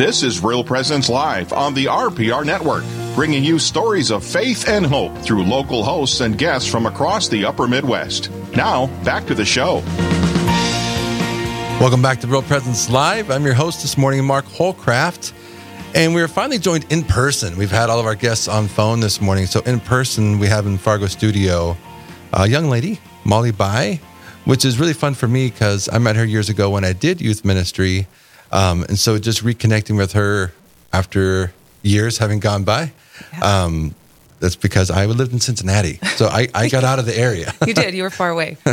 This is Real Presence Live on the RPR Network, bringing you stories of faith and hope through local hosts and guests from across the upper Midwest. Now, back to the show. Welcome back to Real Presence Live. I'm your host this morning, Mark Holcraft. And we are finally joined in person. We've had all of our guests on phone this morning. So, in person, we have in Fargo Studio a young lady, Molly Bai, which is really fun for me because I met her years ago when I did youth ministry. Um, and so, just reconnecting with her after years having gone by. Um, that's because I lived in Cincinnati. So, I, I got out of the area. you did. You were far away.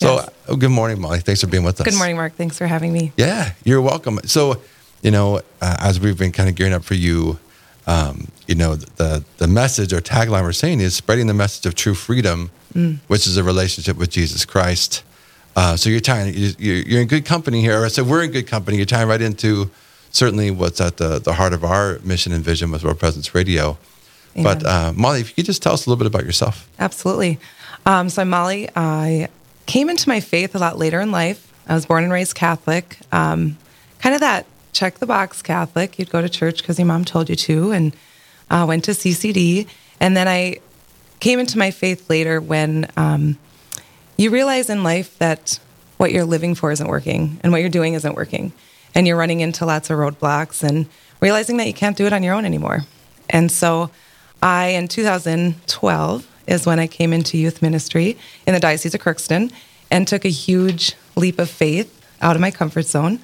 So, Yes. oh, good morning, Molly. Thanks for being with us. Good morning, Mark. Thanks for having me. Yeah, you're welcome. So, you know, uh, as we've been kind of gearing up for you, um, you know, the the message or tagline we're saying is spreading the message of true freedom, which is a relationship with Jesus Christ. Uh, so you're tying, you- you're, you're in good company here. I So we're in good company. You're tying right into certainly what's at the, the heart of our mission and vision with Real Presence Radio. But uh, Molly, if you could just tell us a little bit about yourself. Absolutely. Um, so I'm Molly. I came into my faith a lot later in life. I was born and raised Catholic. Um, kind of that check the box Catholic. You'd go to church because your mom told you to, and uh, went to CCD. And then I came into my faith later when um, you realize in life that what you're living for isn't working and what you're doing isn't working. And you're running into lots of roadblocks and realizing that you can't do it on your own anymore. And so I, in 2012, is when I came into youth ministry in the Diocese of Crookston and took a huge leap of faith out of my comfort zone.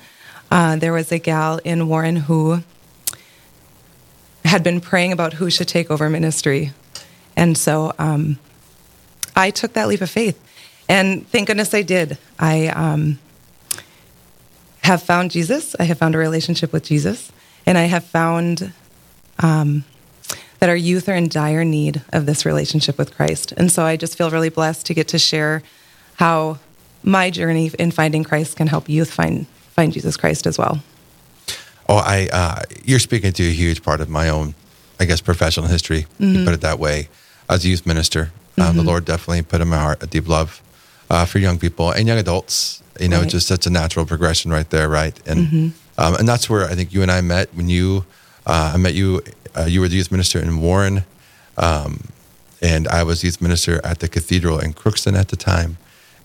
Uh, there was a gal in Warren who had been praying about who should take over ministry. And so um, I took that leap of faith. And thank goodness I did. I um, have found Jesus. I have found a relationship with Jesus. And I have found um, that our youth are in dire need of this relationship with Christ. And so I just feel really blessed to get to share how my journey in finding Christ can help youth find, find Jesus Christ as well. Oh, I uh, you're speaking to a huge part of my own, I guess, professional history. You put it that way. As a youth minister, uh, the Lord definitely put in my heart a deep love uh, for young people and young adults. You know, Right. just such a natural progression right there, right? And um, and that's where I think you and I met when you uh, I met you. Uh, you were the youth minister in Warren, um, and I was youth minister at the cathedral in Crookston at the time.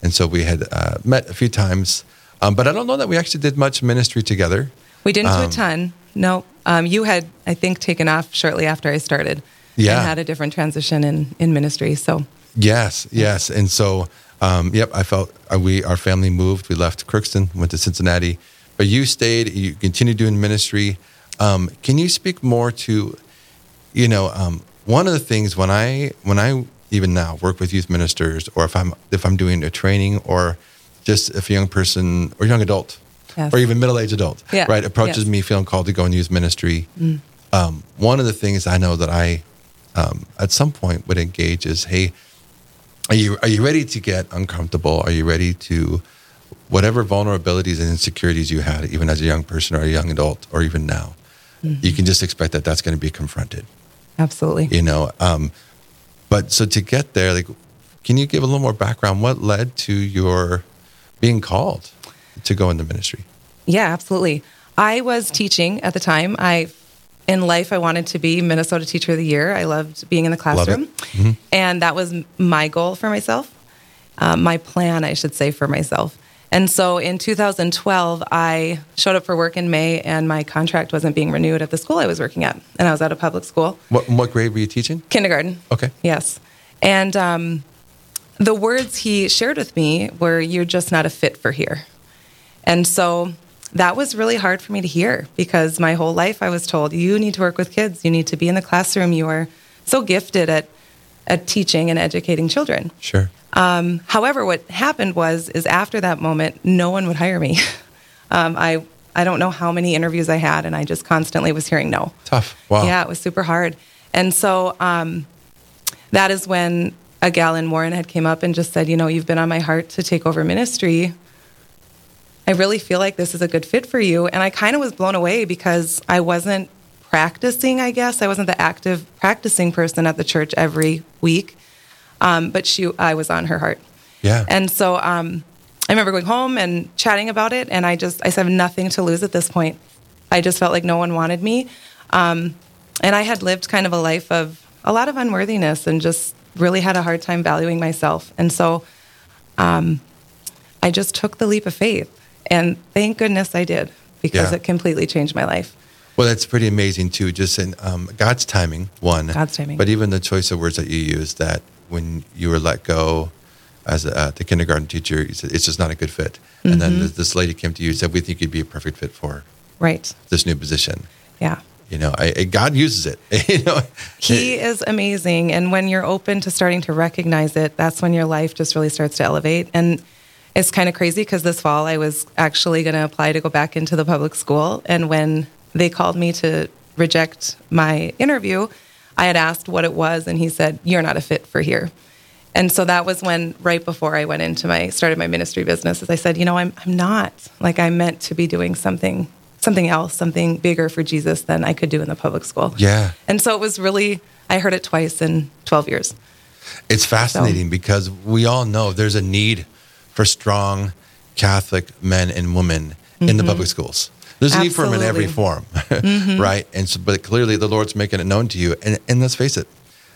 And so we had uh, met a few times, um, but I don't know that we actually did much ministry together. We didn't do a ton. No. Um, you had, I think, taken off shortly after I started. Yeah. And had a different transition in, in ministry. So, Yes, yes, and so um, yep, I felt uh, we our family moved. We left Crookston, went to Cincinnati, but you stayed. You continued doing ministry. Um, can you speak more to, you know, um, one of the things when I when I even now work with youth ministers, or if I'm if I'm doing a training, or just if a young person or young adult, Yes. or even middle aged adult, Yeah, right, approaches yes. Mm. me feeling called to go and youth ministry. Um, one of the things I know that I um, at some point would engage is, hey, are you are you ready to get uncomfortable? Are you ready to whatever vulnerabilities and insecurities you had, even as a young person or a young adult, or even now, you can just expect that that's going to be confronted. absolutely. You know, um, but so to get there, like, can you give a little more background? What led to your being called to go into ministry? Yeah, absolutely. I was teaching at the time. I in life I wanted to be Minnesota Teacher of the Year. I loved being in the classroom, and that was my goal for myself, uh, my plan, I should say, for myself. And so in 2012, I showed up for work in May, and my contract wasn't being renewed at the school I was working at, and I was at a public school, What what grade were you teaching? kindergarten. Okay. Yes. And um, the words he shared with me were, You're just not a fit for here. And so that was really hard for me to hear because my whole life I was told, You need to work with kids. You need to be in the classroom. You are so gifted at, at teaching and educating children. Sure. Um, however, what happened was, is after that moment, no one would hire me. um, I, I don't know how many interviews I had, and I just constantly was hearing no. Tough. Wow. Yeah, it was super hard. And so um, that is when a gal in Warren had came up and just said, you know, you've been on my heart to take over ministry. I really feel like this is a good fit for you. And I kind of was blown away because I wasn't practicing, I guess. I wasn't the active practicing person at the church every week. Um, but she, I was on her heart. Yeah. And so um, I remember going home and chatting about it, and I just I said, I have nothing to lose at this point. I just felt like no one wanted me. Um, and I had lived kind of a life of a lot of unworthiness and just really had a hard time valuing myself. And so um, I just took the leap of faith. And thank goodness I did because Yeah. it completely changed my life. Well, that's pretty amazing too. Just in um, God's timing, one. God's timing. But even the choice of words that you use, that when you were let go as a, uh, the kindergarten teacher, you said it's just not a good fit. And then Mm-hmm. this, this lady came to you and said, "We think you'd be a perfect fit for Right. this new position." Yeah. You know, I, I- God uses it. you know, He is amazing. And when you're open to starting to recognize it, that's when your life just really starts to elevate. And it's kind of crazy because this fall I was actually going to apply to go back into the public school. And when they called me to reject my interview, I had asked what it was, and he said, You're not a fit for here. And so that was when, right before I went into my started my ministry business, as I said, you know, I'm I'm not like I'm meant to be doing something something else, something bigger for Jesus than I could do in the public school. Yeah. And so it was really, I heard it twice in 12 years. It's fascinating because we all know there's a need for strong Catholic men and women in the public schools. There's a need for them in every form, right? And so, but clearly the Lord's making it known to you. And, and let's face it,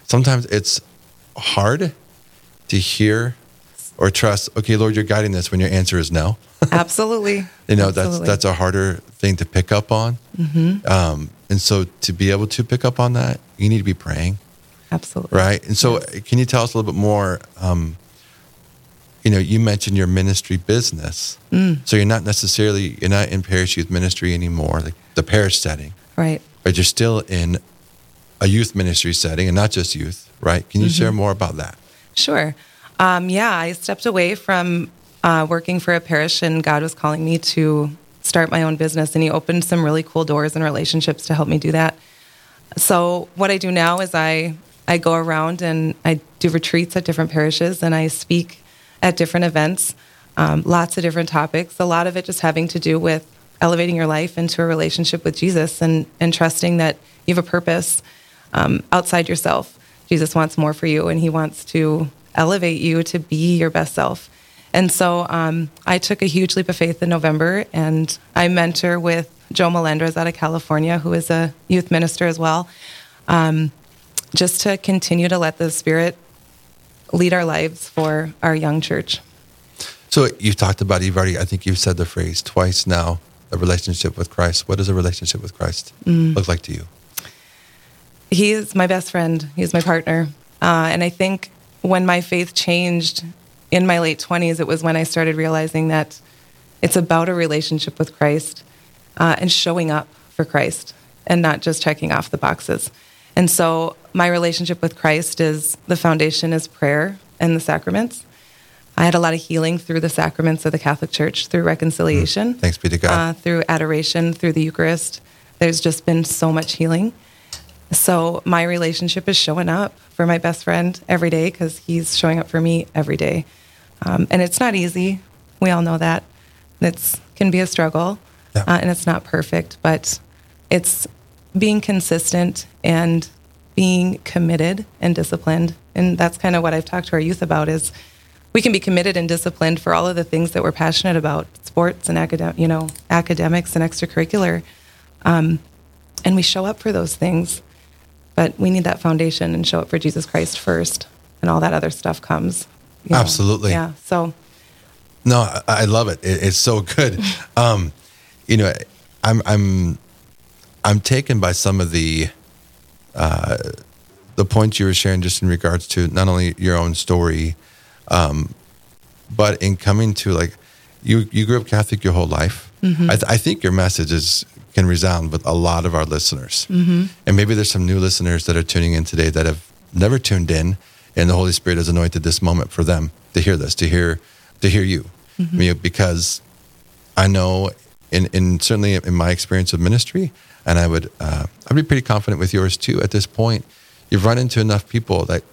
sometimes it's hard to hear or trust. Okay, Lord, you're guiding this when your answer is no. Absolutely. You know, Absolutely. that's that's a harder thing to pick up on. Um, and so to be able to pick up on that, you need to be praying. Absolutely. Right. And so, can you tell us a little bit more? Um, you know, you mentioned your ministry business. Mm. So you're not necessarily you're not in parish youth ministry anymore, like the parish setting, Right. but you're still in a youth ministry setting, and not just youth. Right? Can you Mm-hmm. share more about that? Sure. Um, yeah, I stepped away from uh, working for a parish, and God was calling me to start my own business, and He opened some really cool doors and relationships to help me do that. So what I do now is I I go around and I do retreats at different parishes, and I speak at different events, um, lots of different topics. A lot of it just having to do with elevating your life into a relationship with Jesus and and trusting that you have a purpose um, outside yourself. Jesus wants more for you, and He wants to elevate you to be your best self. And so um, I took a huge leap of faith in November, and I mentor with Joe Melendrez out of California, who is a youth minister as well, um, just to continue to let the Spirit lead our lives for our young church. So you've talked about you've already I think you've said the phrase twice now. A relationship with Christ. What does a relationship with Christ Mm. look like to you? He is my best friend. He's my partner. Uh, and I think when my faith changed in my late 20s, it was when I started realizing that it's about a relationship with Christ uh, and showing up for Christ and not just checking off the boxes. And so my relationship with Christ is the foundation is prayer and the sacraments. I had a lot of healing through the sacraments of the Catholic Church, through reconciliation Thanks be to God. uh, through adoration, through the Eucharist. There's just been so much healing. So my relationship is showing up for my best friend every day because he's showing up for me every day. Um, and it's not easy. We all know that. It's can be a struggle, Yeah. uh, and it's not perfect, but it's being consistent and being committed and disciplined. And that's kind of what I've talked to our youth about is we can be committed and disciplined for all of the things that we're passionate about, sports and academic, you know, academics and extracurricular. Um, and we show up for those things, but we need that foundation and show up for Jesus Christ first, and all that other stuff comes. you know. Absolutely. Yeah. So No, I, I love it. it. It's so good. Um, you know, I'm I'm I'm taken by some of the uh, the points you were sharing, just in regards to not only your own story, um, but in coming to like you you grew up Catholic your whole life. I, th- I think your message is can resound with a lot of our listeners, and maybe there's some new listeners that are tuning in today that have never tuned in, and the Holy Spirit has anointed this moment for them to hear this, to hear to hear you, I mean, because I know, in, in certainly in my experience of ministry, and I would uh, I'd be pretty confident with yours too. At this point, you've run into enough people that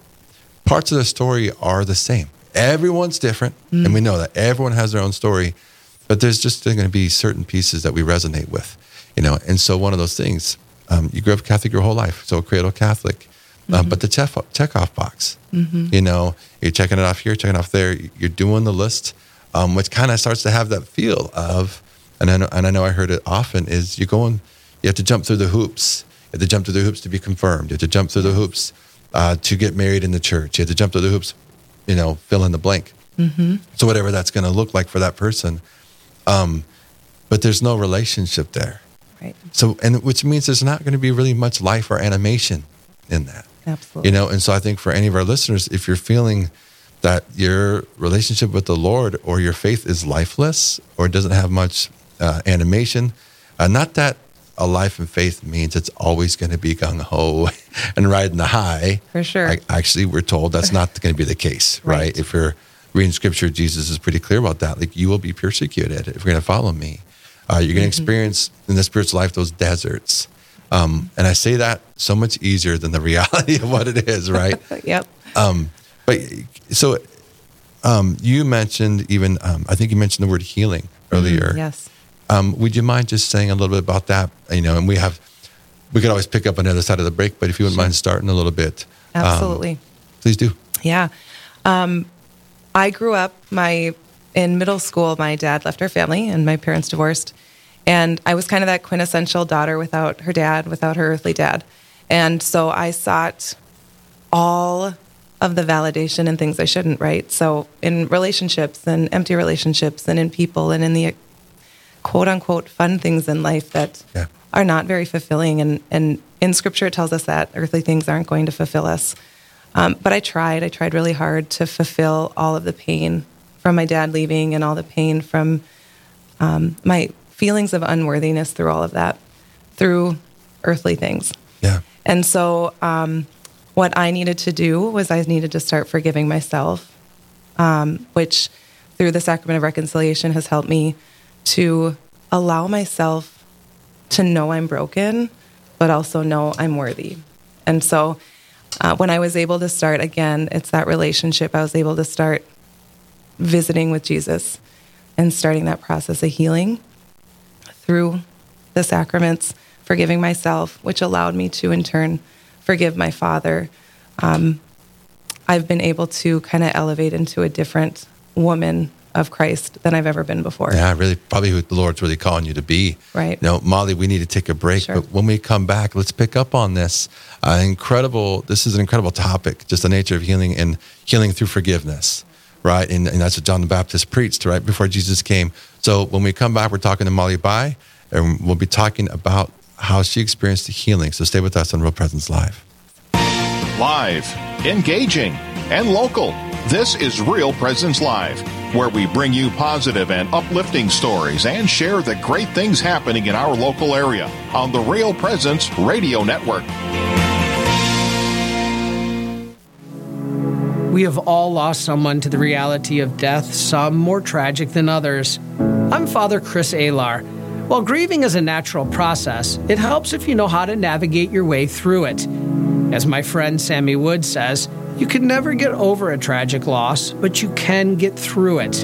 parts of the story are the same. Everyone's different, and we know that everyone has their own story, but there's just going to be certain pieces that we resonate with, you know. And so one of those things, um, you grew up Catholic your whole life, so cradle Catholic, uh, but the check check off box, you know, you're checking it off here, checking it off there, you're doing the list, um, which kind of starts to have that feel of and I know, and I know I heard it often is you're and you have to jump through the hoops. You have to jump through the hoops to be confirmed. You have to jump through the hoops uh, to get married in the church. You have to jump through the hoops, you know, fill in the blank. Mm-hmm. So whatever that's going to look like for that person, um, but there's no relationship there. Right. So, and which means there's not going to be really much life or animation in that. Absolutely. You know, and so I think for any of our listeners, if you're feeling that your relationship with the Lord or your faith is lifeless or doesn't have much uh, animation, uh, not that a life in faith means it's always going to be gung ho and riding the high. For sure. I, actually, we're told that's not going to be the case, right? Right. If you're reading scripture, Jesus is pretty clear about that. Like, you will be persecuted if you're going to follow me. Uh, you're going to experience in the spiritual life those deserts. Um, and I say that so much easier than the reality of what it is, right? yep. Um, but so um, you mentioned even, um, I think you mentioned the word healing earlier. Yes. Um, would you mind just saying a little bit about that? You know, and we have, we could always pick up on the other side of the break, but if you wouldn't mind starting a little bit. um, Absolutely. please do. Yeah. Um, I grew up my in middle school. My dad left our family, and my parents divorced. And I was kind of that quintessential daughter without her dad, without her earthly dad. And so I sought all of the validation and things I shouldn't. Right. So in relationships and empty relationships, and in people, and in the quote unquote fun things in life that Yeah. are not very fulfilling. And and in Scripture, it tells us that earthly things aren't going to fulfill us. Um, but I tried. I tried really hard to fulfill all of the pain from my dad leaving and all the pain from um, my feelings of unworthiness through all of that, through earthly things. Yeah. And so, um, what I needed to do was I needed to start forgiving myself, um, which through the sacrament of reconciliation has helped me to allow myself to know I'm broken, but also know I'm worthy. And so, uh, when I was able to start again, it's that relationship. I was able to start visiting with Jesus and starting that process of healing through the sacraments, forgiving myself, which allowed me to in turn forgive my father. Um, I've been able to kind of elevate into a different woman of Christ than I've ever been before. Yeah, really, probably who the Lord's really calling you to be. Right. No, Molly, we need to take a break, Sure. but when we come back, let's pick up on this. Uh, incredible. This is an incredible topic, just the nature of healing and healing through forgiveness, right? And, and that's what John the Baptist preached right before Jesus came. So when we come back, we're talking to Molly Bai, and we'll be talking about how she experienced the healing. So stay with us on Real Presence Live. Live, engaging, and local. This is Real Presence Live, where we bring you positive and uplifting stories and share the great things happening in our local area on the Real Presence Radio Network. We have all lost someone to the reality of death, some more tragic than others. I'm Father Chris Alar. While grieving is a natural process, it helps if you know how to navigate your way through it. As my friend Sammy Wood says, you can never get over a tragic loss, but you can get through it.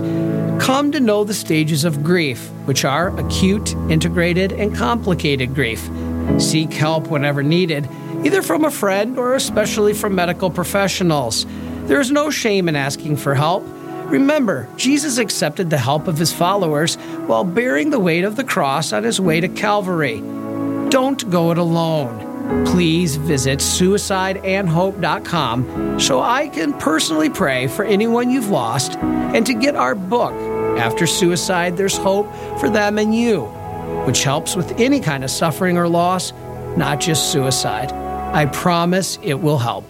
Come to know the stages of grief, which are acute, integrated, and complicated grief. Seek help whenever needed, either from a friend or especially from medical professionals. There is no shame in asking for help. Remember, Jesus accepted the help of his followers while bearing the weight of the cross on his way to Calvary. Don't go it alone. Please visit suicideandhope.com so I can personally pray for anyone you've lost and to get our book, After Suicide There's Hope for Them and You, which helps with any kind of suffering or loss, not just suicide. I promise it will help.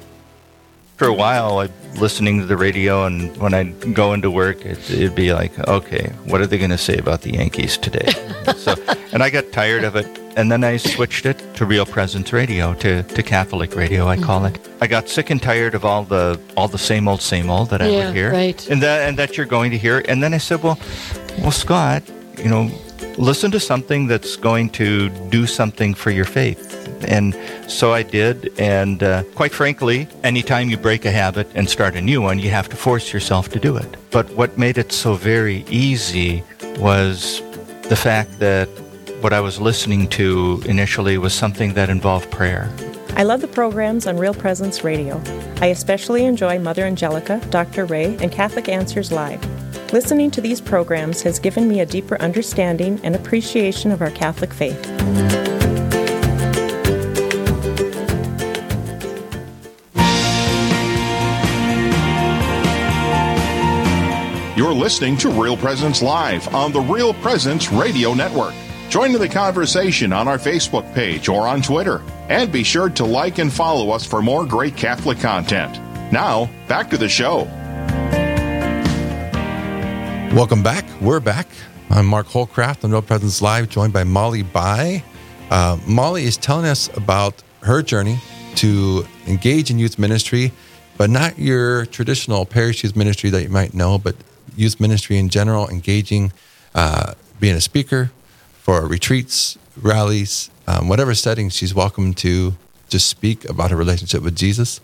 For a while, I'd listening to the radio, and when I'd go into work, it, it'd be like, okay, what are they going to say about the Yankees today? so, and I got tired of it, and then I switched it to Real Presence Radio, to, to Catholic radio, I call it. I got sick and tired of all the all the same old, same old that I Yeah, would hear, right. and that and that you're going to hear. And then I said, well, well, Scott, you know, listen to something that's going to do something for your faith. And so I did. And uh, quite frankly, anytime you break a habit and start a new one, you have to force yourself to do it. But what made it so very easy was the fact that what I was listening to initially was something that involved prayer. I love the programs on Real Presence Radio. I especially enjoy Mother Angelica, Dr. Ray, and Catholic Answers Live. Listening to these programs has given me a deeper understanding and appreciation of our Catholic faith. You're listening to Real Presence Live on the Real Presence Radio Network. Join in the conversation on our Facebook page or on Twitter. And be sure to like and follow us for more great Catholic content. Now, back to the show. Welcome back. We're back. I'm Mark Holcraft on Real Presence Live, joined by Molly Bai. Uh, Molly is telling us about her journey to engage in youth ministry, but not your traditional parish youth ministry that you might know, but youth ministry in general, engaging, uh, being a speaker for retreats, rallies, um, whatever setting she's welcome to just speak about her relationship with Jesus.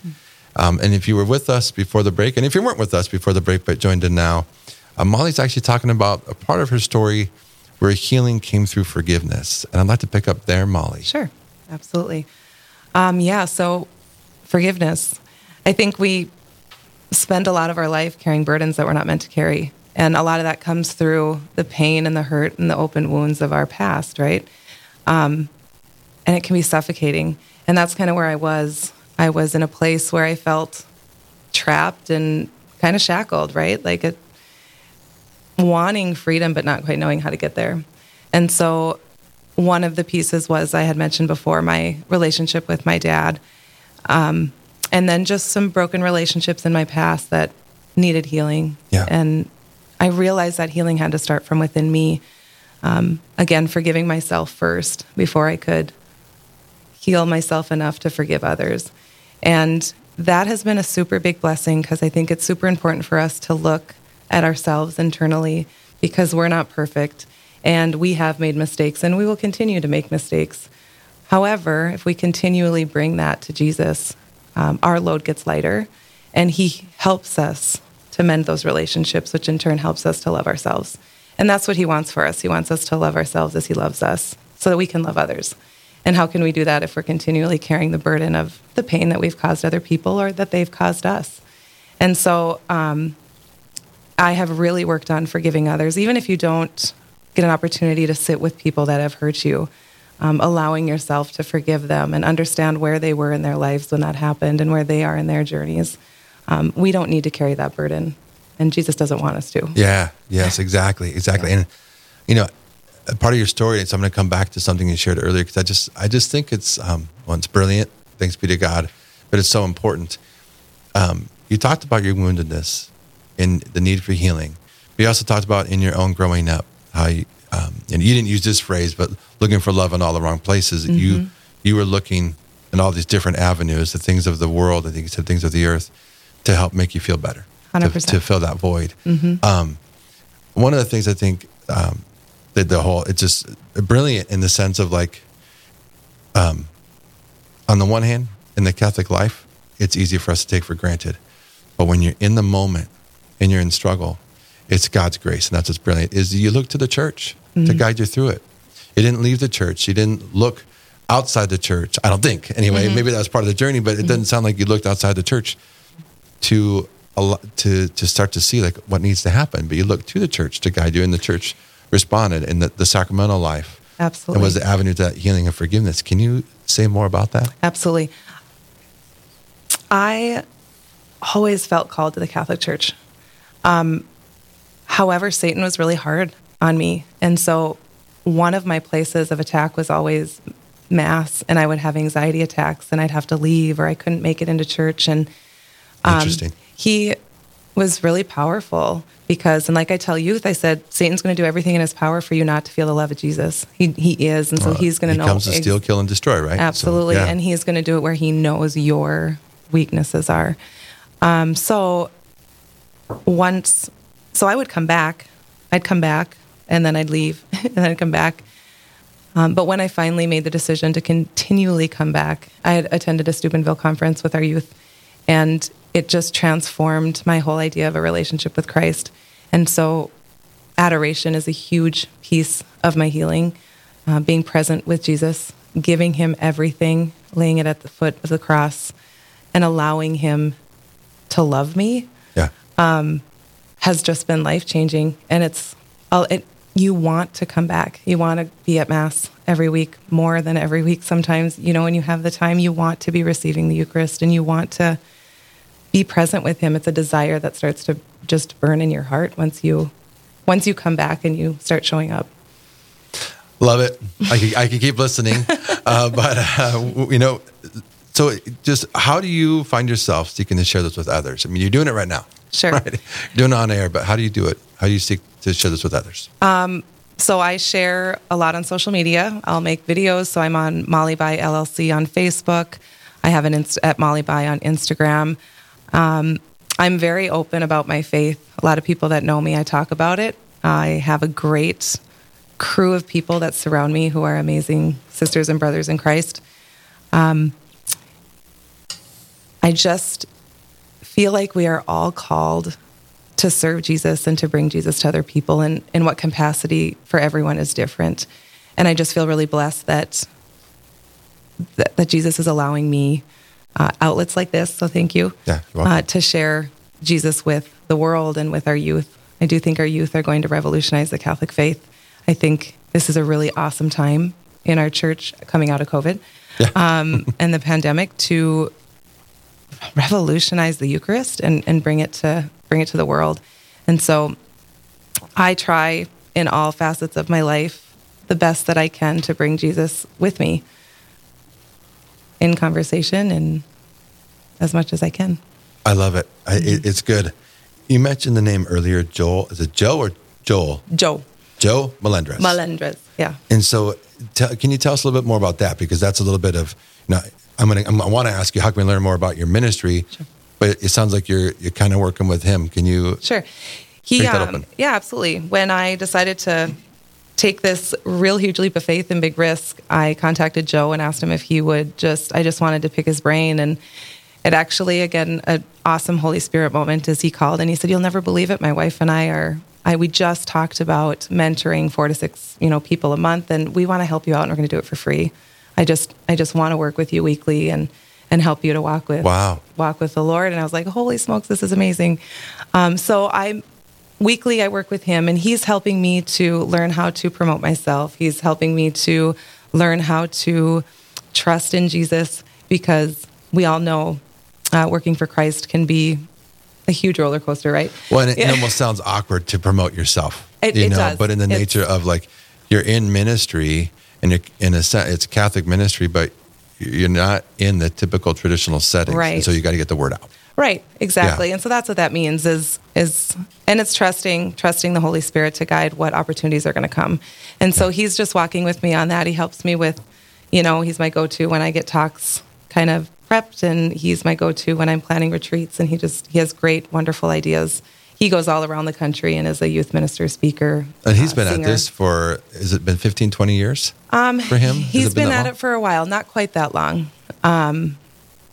Um, and if you were with us before the break, and if you weren't with us before the break but joined in now, uh, Molly's actually talking about a part of her story where healing came through forgiveness. And I'd like to pick up there, Molly. Sure, absolutely. Um, yeah, so forgiveness. I think we spend a lot of our life carrying burdens that we're not meant to carry. And a lot of that comes through the pain and the hurt and the open wounds of our past, right? Um, and it can be suffocating. And that's kind of where I was. I was in a place where I felt trapped and kind of shackled, right? Like it, wanting freedom, but not quite knowing how to get there. And so, one of the pieces was I had mentioned before my relationship with my dad. Um, and then just some broken relationships in my past that needed healing. Yeah. And I realized that healing had to start from within me. Um, again, forgiving myself first before I could heal myself enough to forgive others. And that has been a super big blessing because I think it's super important for us to look at ourselves internally because we're not perfect and we have made mistakes and we will continue to make mistakes. However, if we continually bring that to Jesus, um, our load gets lighter and he helps us to mend those relationships, which in turn helps us to love ourselves. And that's what he wants for us. He wants us to love ourselves as he loves us so that we can love others. And how can we do that if we're continually carrying the burden of the pain that we've caused other people or that they've caused us? And so um, I have really worked on forgiving others, even if you don't get an opportunity to sit with people that have hurt you. Um, allowing yourself to forgive them and understand where they were in their lives when that happened and where they are in their journeys. Um, we don't need to carry that burden, and Jesus doesn't want us to. Yeah. Yes. Exactly. Exactly. And you know, a part of your story. And so I'm going to come back to something you shared earlier because I just I just think it's um, well, it's brilliant. Thanks be to God, but it's so important. Um, you talked about your woundedness and the need for healing. But you also talked about in your own growing up how you um, and you didn't use this phrase, but looking for love in all the wrong places. Mm-hmm. You you were looking in all these different avenues, the things of the world, I think you said things of the earth, to help make you feel better, to, 100%. to fill that void. Mm-hmm. Um, one of the things I think um, that the whole it's just brilliant in the sense of like, um, on the one hand, in the Catholic life, it's easy for us to take for granted, but when you're in the moment and you're in struggle, it's God's grace, and that's what's brilliant. Is you look to the church to guide you through it. You didn't leave the church. You didn't look outside the church. I don't think anyway. Maybe that was part of the journey, but it doesn't sound like you looked outside the church to to to start to see like what needs to happen. But you look to the church to guide you, and the church responded in the, the sacramental life. Absolutely. It was the avenue to that healing and forgiveness. Can you say more about that? Absolutely. I always felt called to the Catholic Church. Um, however, Satan was really hard on me. And so one of my places of attack was always mass, and I would have anxiety attacks, and I'd have to leave, or I couldn't make it into church. And um, he was really powerful because, and like I tell youth, I said, Satan's going to do everything in his power for you not to feel the love of Jesus. He, he is. And so Uh, he's going to he know. comes to steal, kill, and destroy, right? So, Absolutely. yeah. And he's going to do it where he knows your weaknesses are. Um, so once, so I would come back, I'd come back, and then I'd leave, and then I'd come back. Um, but when I finally made the decision to continually come back, I had attended a Steubenville conference with our youth, and it just transformed my whole idea of a relationship with Christ. And so, adoration is a huge piece of my healing. Uh, being present with Jesus, giving him everything, laying it at the foot of the cross, and allowing him to love me yeah. has just been life changing. And it's, all it, you want to come back. You want to be at Mass every week, more than every week. Sometimes, you know, when you have the time, you want to be receiving the Eucharist and you want to be present with Him. It's a desire that starts to just burn in your heart once you once you come back and you start showing up. Love it. I could, I could keep listening, uh, but uh, you know, so just how do you find yourself seeking to share this with others? I mean, you're doing it right now, Sure. right? You're doing it on air, but how do you do it? How do you seek to share this with others? So I share a lot on social media. I'll make videos. So I'm on Molly by LLC on Facebook. I have an inst- at Molly by on Instagram. Um, I'm very open about my faith. A lot of people that know me, I talk about it. I have a great crew of people that surround me who are amazing sisters and brothers in Christ. Um, I just feel like we are all called to serve Jesus and to bring Jesus to other people, and in what capacity for everyone is different. And I just feel really blessed that that, that Jesus is allowing me uh, outlets like this. So thank you Yeah, uh, to share Jesus with the world and with our youth. I do think our youth are going to revolutionize the Catholic faith. I think this is a really awesome time in our church coming out of COVID um, and the pandemic to revolutionize the Eucharist and, and bring it to bring it to the world. And so I try in all facets of my life the best that I can to bring Jesus with me in conversation and as much as I can. I love it. I, it it's good. You mentioned the name earlier, Joel. Is it Joe or Joel? Joe Joe Melendrez. Melendrez. Yeah. And so, tell can you tell us a little bit more about that? Because that's a little bit of. Now, I'm gonna. I'm, I want to ask you how can we learn more about your ministry? sure. But it sounds like you're you're kind of working with him. Can you? Sure. He, um, yeah, absolutely. When I decided to take this real huge leap of faith and big risk, I contacted Joe and asked him if he would just, I just wanted to pick his brain. And it actually, again, an awesome Holy Spirit moment as he called and he said, You'll never believe it. My wife and I are, I, we just talked about mentoring four to six, you know, people a month and we want to help you out and we're going to do it for free. I just, I just want to work with you weekly and, and help you to walk with, Wow. walk with the Lord. And I was like, holy smokes, this is amazing. Um, so I weekly I work with him, and he's helping me to learn how to promote myself. He's helping me to learn how to trust in Jesus because we all know uh, working for Christ can be a huge roller coaster, right? Well, and it, Yeah. almost sounds awkward to promote yourself. It- you it know, does. but in the It's- nature of like you're in ministry, and you're, in a sense, it's Catholic ministry, but you're not in the typical traditional setting. Right. So you got to get the word out. Right, exactly. Yeah. And so that's what that means is is and it's trusting trusting the Holy Spirit to guide what opportunities are going to come. And so he's just walking with me on that. He helps me with, you know, he's my go-to when I get talks kind of prepped and he's my go-to when I'm planning retreats and he just he has great wonderful ideas. He goes all around the country and is a youth minister speaker. And he's uh, been singer. at this for, has it been 15, 20 years um, for him? He's been, that at long? it for a while, not quite that long. Um,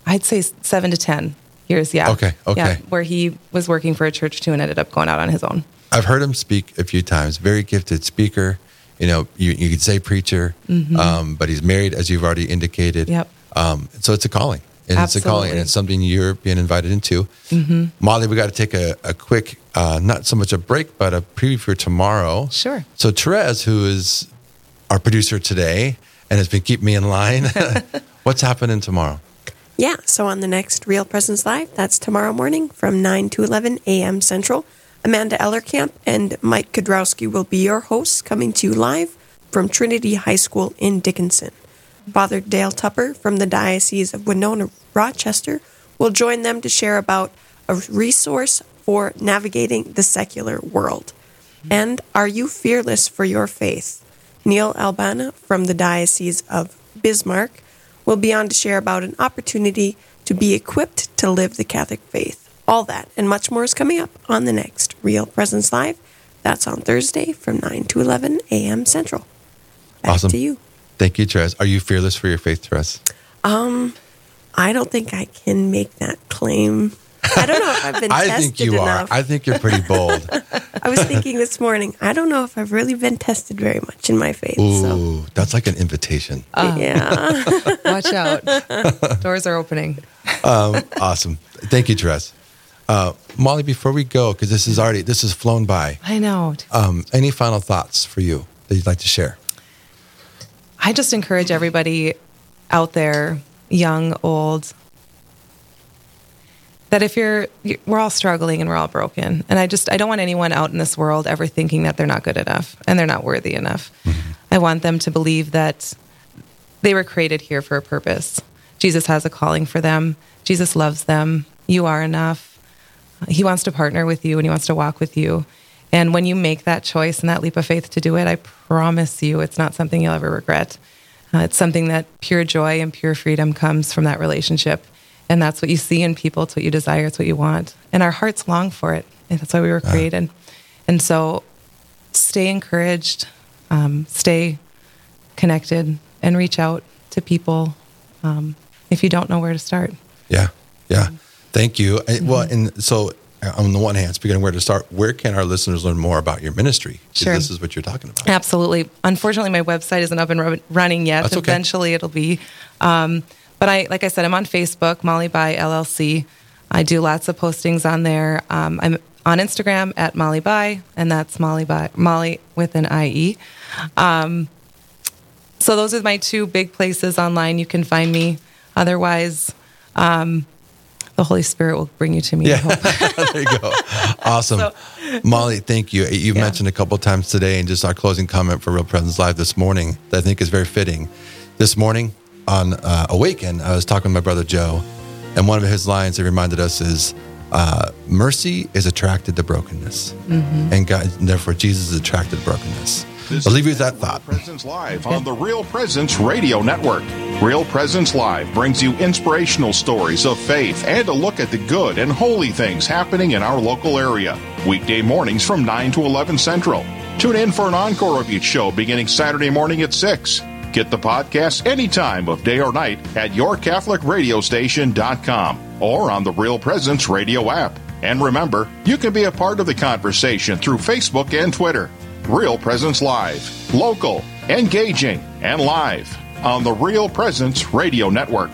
I'd say seven to ten years. Yeah. Okay, okay. Yeah, where he was working for a church too and ended up going out on his own. I've heard him speak a few times. Very gifted speaker. You know, you, you could say preacher, um, but he's married, as you've already indicated. Mm-hmm. Yep. Um, so it's a calling. And it's a calling, and it's something you're being invited into. Mm-hmm. Molly, we got to take a, a quick, uh, not so much a break, but a preview for tomorrow. Sure. So Therese, who is our producer today and has been keeping me in line, what's happening tomorrow? Yeah, so on the next Real Presence Live, that's tomorrow morning from 9 to 11 a.m. Central. Amanda Ellerkamp and Mike Kudrowski will be your hosts, coming to you live from Trinity High School in Dickinson. Father Dale Tupper from the Diocese of Winona Rochester will join them to share about a resource for navigating the secular world. And Are You Fearless for Your Faith? Neil Albana from the Diocese of Bismarck will be on to share about an opportunity to be equipped to live the Catholic faith. All that and much more is coming up on the next Real Presence Live. That's on Thursday from 9 to 11 a.m. Central. Back Awesome. to you. Thank you, Therese. Are you fearless for your faith, Therese? Um, I don't think I can make that claim. I don't know if I've been I tested think you enough. are. I think you're pretty bold. I was thinking this morning, I don't know if I've really been tested very much in my faith. So, Ooh, that's like an invitation. yeah. Watch out. Doors are opening. awesome. Thank you, Therese. Uh, Molly, before we go, because this is already this has flown by. I know. Um, any final thoughts for you that you'd like to share? I just encourage everybody out there, young, old, that if you're, you- we're all struggling and we're all broken. And I just, I don't want anyone out in this world ever thinking that they're not good enough and they're not worthy enough. I want them to believe that they were created here for a purpose. Jesus has a calling for them. Jesus loves them. You are enough. He wants to partner with you and he wants to walk with you. And when you make that choice and that leap of faith to do it, I promise you it's not something you'll ever regret. Uh, it's something that pure joy and pure freedom comes from that relationship. And that's what you see in people. It's what you desire. It's what you want. And our hearts long for it. And that's why we were created. And so stay encouraged, um, stay connected, and reach out to people um, if you don't know where to start. Yeah, yeah. Thank you. And- Well, and so on the one hand, speaking of where to start, where can our listeners learn more about your ministry? Sure. This is what you're talking about. Absolutely. Unfortunately, my website isn't up and running yet. That's okay. Eventually, it'll be. Um, but I, like I said, I'm on Facebook, Molly by LLC. I do lots of postings on there. Um, I'm on Instagram at Molly by, and that's Molly by Molly with an IE. Um, so those are my two big places online. You can find me. Otherwise, um, the Holy Spirit will bring you to me. Hope. there you go. Awesome. Molly, thank you. You've Yeah. mentioned a couple times today, and just our closing comment for Real Presence Live this morning that I think is very fitting. This morning on uh, Awaken, I was talking with my brother Joe, and one of his lines that reminded us is uh, mercy is attracted to brokenness. And God, and therefore, Jesus is attracted to brokenness. I'll leave you with that thought. Presence Live on the Real Presence Radio Network. Real Presence Live brings you inspirational stories of faith and a look at the good and holy things happening in our local area. Weekday mornings from 9 to 11 Central. Tune in for an encore of each show beginning Saturday morning at 6. Get the podcast any time of day or night at yourcatholicradiostation.com or on the Real Presence Radio app. And remember, you can be a part of the conversation through Facebook and Twitter. Real Presence Live, local, engaging, and live on the Real Presence Radio Network.